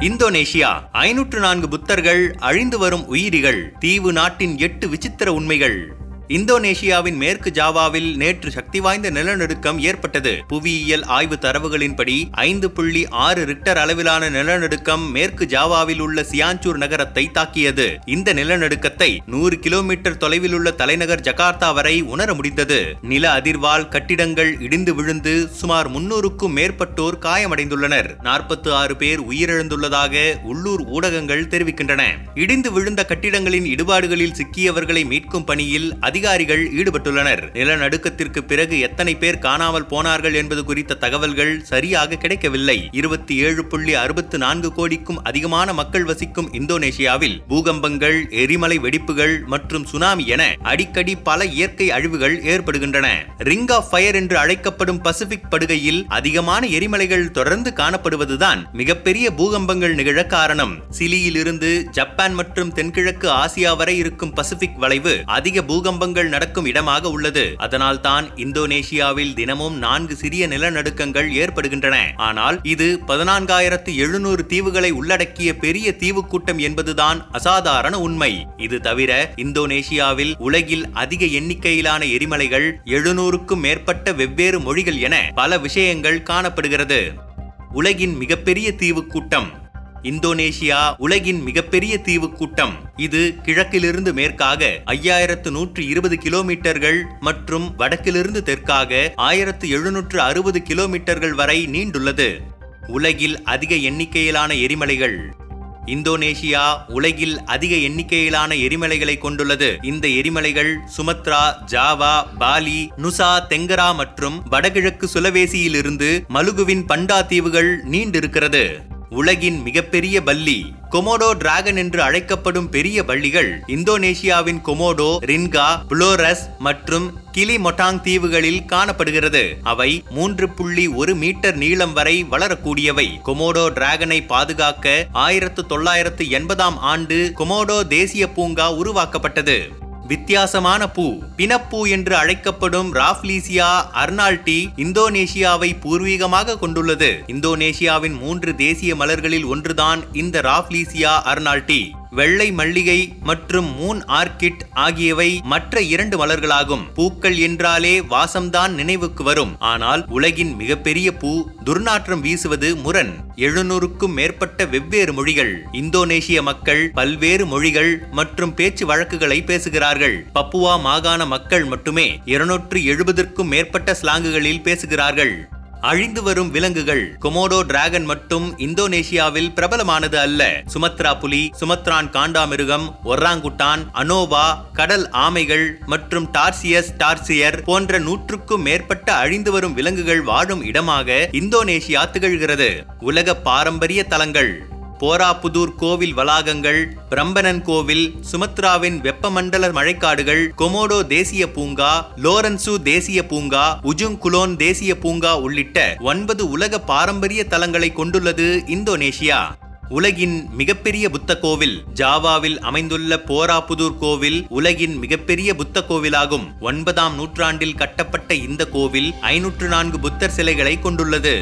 Indonesia ஐநூற்று நான்கு புத்தர்கள் அழிந்து வரும் உயிரிகள் தீவு நாட்டின் எட்டு விசித்திர உண்மைகள். இந்தோனேஷியாவின் மேற்கு ஜாவாவில் நேற்று சக்தி வாய்ந்த நிலநடுக்கம் ஏற்பட்டது. புவியியல் ஆய்வு தரவுகளின்படி ஐந்து புள்ளி ஆறு ரிக்டர் அளவிலான நிலநடுக்கம் மேற்கு ஜாவாவில் உள்ள சியாஞ்சூர் நகரத்தை தாக்கியது. இந்த நிலநடுக்கத்தை நூறு கிலோமீட்டர் தொலைவில் உள்ள தலைநகர் ஜகார்த்தா வரை உணர முடிந்தது. நில அதிர்வால் கட்டிடங்கள் இடிந்து விழுந்து சுமார் முன்னூறுக்கும் மேற்பட்டோர் காயமடைந்துள்ளனர். நாற்பத்தி ஆறு பேர் உயிரிழந்துள்ளதாக உள்ளூர் ஊடகங்கள் தெரிவிக்கின்றன. இடிந்து விழுந்த கட்டிடங்களின் இடுபாடுகளில் சிக்கியவர்களை மீட்கும் பணியில் அதிகாரிகள் ஈடுபட்டுள்ளனர். நிலநடுக்கத்திற்கு பிறகு எத்தனை பேர் காணாமல் போனார்கள் என்பது குறித்த தகவல்கள் சரியாக கிடைக்கவில்லை. இருபத்தி ஏழு புள்ளி அறுபத்து நான்கு கோடிக்கும் அதிகமான மக்கள் வசிக்கும் இந்தோனேஷியாவில் பூகம்பங்கள் எரிமலை வெடிப்புகள் மற்றும் சுனாமி என அடிக்கடி பல இயற்கை அழிவுகள் ஏற்படுகின்றன. ரிங் ஆஃப் ஃபயர் என்று அழைக்கப்படும் பசிபிக் படுகையில் அதிகமான எரிமலைகள் தொடர்ந்து காணப்படுவதுதான் மிகப்பெரிய பூகம்பங்கள் நிகழ காரணம். சிலியில் இருந்து ஜப்பான் மற்றும் தென்கிழக்கு ஆசியா வரை இருக்கும் பசிபிக் வளைவு அதிக பூகம்பங்கள் நடக்கும் இடமாக உள்ளது. அதனால் தான் இந்தோனேஷியாவில் தினமும் நான்கு சிறிய நிலநடுக்கங்கள் ஏற்படுகின்றன. ஆனால் இது பதினான்காயிரத்து எழுநூறு தீவுகளை உள்ளடக்கிய பெரிய தீவு கூட்டம் என்பதுதான் அசாதாரண உண்மை. இது தவிர இந்தோனேஷியாவில் உலகில் அதிக எண்ணிக்கையிலான எரிமலைகள் எழுநூறுக்கும் மேற்பட்ட வெவ்வேறு மொழிகள் என பல விஷயங்கள் காணப்படுகிறது. உலகின் மிகப்பெரிய தீவு கூட்டம் இந்தோனேஷியா உலகின் மிகப்பெரிய தீவு கூட்டம் இது கிழக்கிலிருந்து மேற்காக ஐயாயிரத்து நூற்று இருபது கிலோமீட்டர்கள் மற்றும் வடக்கிலிருந்து தெற்காக ஆயிரத்து எழுநூற்று அறுபது கிலோமீட்டர்கள் வரை நீண்டுள்ளது. உலகில் அதிக எண்ணிக்கையிலான எரிமலைகள். இந்தோனேஷியா உலகில் அதிக எண்ணிக்கையிலான எரிமலைகளை கொண்டுள்ளது. இந்த எரிமலைகள் Sumatra Java Bali Nusa Tenggara மற்றும் வடகிழக்கு சுலவேசியிலிருந்து மலுகுவின் பண்டா தீவுகள் நீண்டிருக்கிறது. உலகின் மிகப்பெரிய பல்லி கொமோடோ டிராகன் என்று அழைக்கப்படும் பெரிய பள்ளிகள் இந்தோனேஷியாவின் கொமோடோ ரின்கா புளோரஸ் மற்றும் கிளி மொட்டாங் தீவுகளில் காணப்படுகிறது. அவை மூன்று புள்ளி ஒரு மீட்டர் நீளம் வரை வளரக்கூடியவை. கொமோடோ டிராகனை பாதுகாக்க ஆயிரத்து தொள்ளாயிரத்து எண்பதாம் ஆண்டு கொமோடோ தேசிய பூங்கா உருவாக்கப்பட்டது. வித்தியாசமான பூ. பினப்பூ என்று அழைக்கப்படும் ராஃப்லீசியா அர்னால்டி இந்தோனேஷியாவை பூர்வீகமாக கொண்டுள்ளது. இந்தோனேஷியாவின் மூன்று தேசிய மலர்களில் ஒன்றுதான் இந்த ராஃப்லீசியா அர்னால்டி. வெள்ளை மல்லிகை மற்றும் மூன் ஆர்கிட் ஆகியவை மற்ற இரண்டு மலர்களாகும். பூக்கள் என்றாலே வாசம்தான் நினைவுக்கு வரும். ஆனால் உலகின் மிகப்பெரிய பூ துர்நாற்றம் வீசுவது முரண். எழுநூறுக்கும் மேற்பட்ட வெவ்வேறு மொழிகள். இந்தோனேஷிய மக்கள் பல்வேறு மொழிகள் மற்றும் பேச்சு வழக்குகளை பேசுகிறார்கள். பப்புவா மாகாண மக்கள் மட்டுமே இருநூற்று எழுபதற்கும் மேற்பட்ட ஸ்லாங்குகளில் பேசுகிறார்கள். அழிந்து வரும் விலங்குகள். கொமோடோ டிராகன் மட்டும் இந்தோனேஷியாவில் பிரபலமானது அல்ல. சுமத்ரா புலி சுமத்ரான் காண்டாமிருகம் ஒர்ராங்குட்டான் அனோவா கடல் ஆமைகள் மற்றும் டார்சியஸ் டார்சியர் போன்ற நூற்றுக்கும் மேற்பட்ட அழிந்து வரும் விலங்குகள் வாழும் இடமாக இந்தோனேஷியா திகழ்கிறது. உலக பாரம்பரிய தலங்கள். போராப்புதூர் கோவில் வளாகங்கள் பிரம்பனன் கோவில் சுமத்ராவின் வெப்பமண்டல மழைக்காடுகள் கொமோடோ தேசிய பூங்கா லோரன்சு தேசிய பூங்கா உஜுங் குலோன் தேசிய பூங்கா உள்ளிட்ட ஒன்பது உலக பாரம்பரிய தலங்களை கொண்டுள்ளது இந்தோனேஷியா. உலகின் மிகப்பெரிய புத்த கோவில் ஜாவாவில் அமைந்துள்ள போராபுதூர் கோவில் உலகின் மிகப்பெரிய புத்த கோவிலாகும். ஒன்பதாம் நூற்றாண்டில் கட்டப்பட்ட இந்த கோவில் ஐநூற்று நான்கு புத்தர் சிலைகளை கொண்டுள்ளது.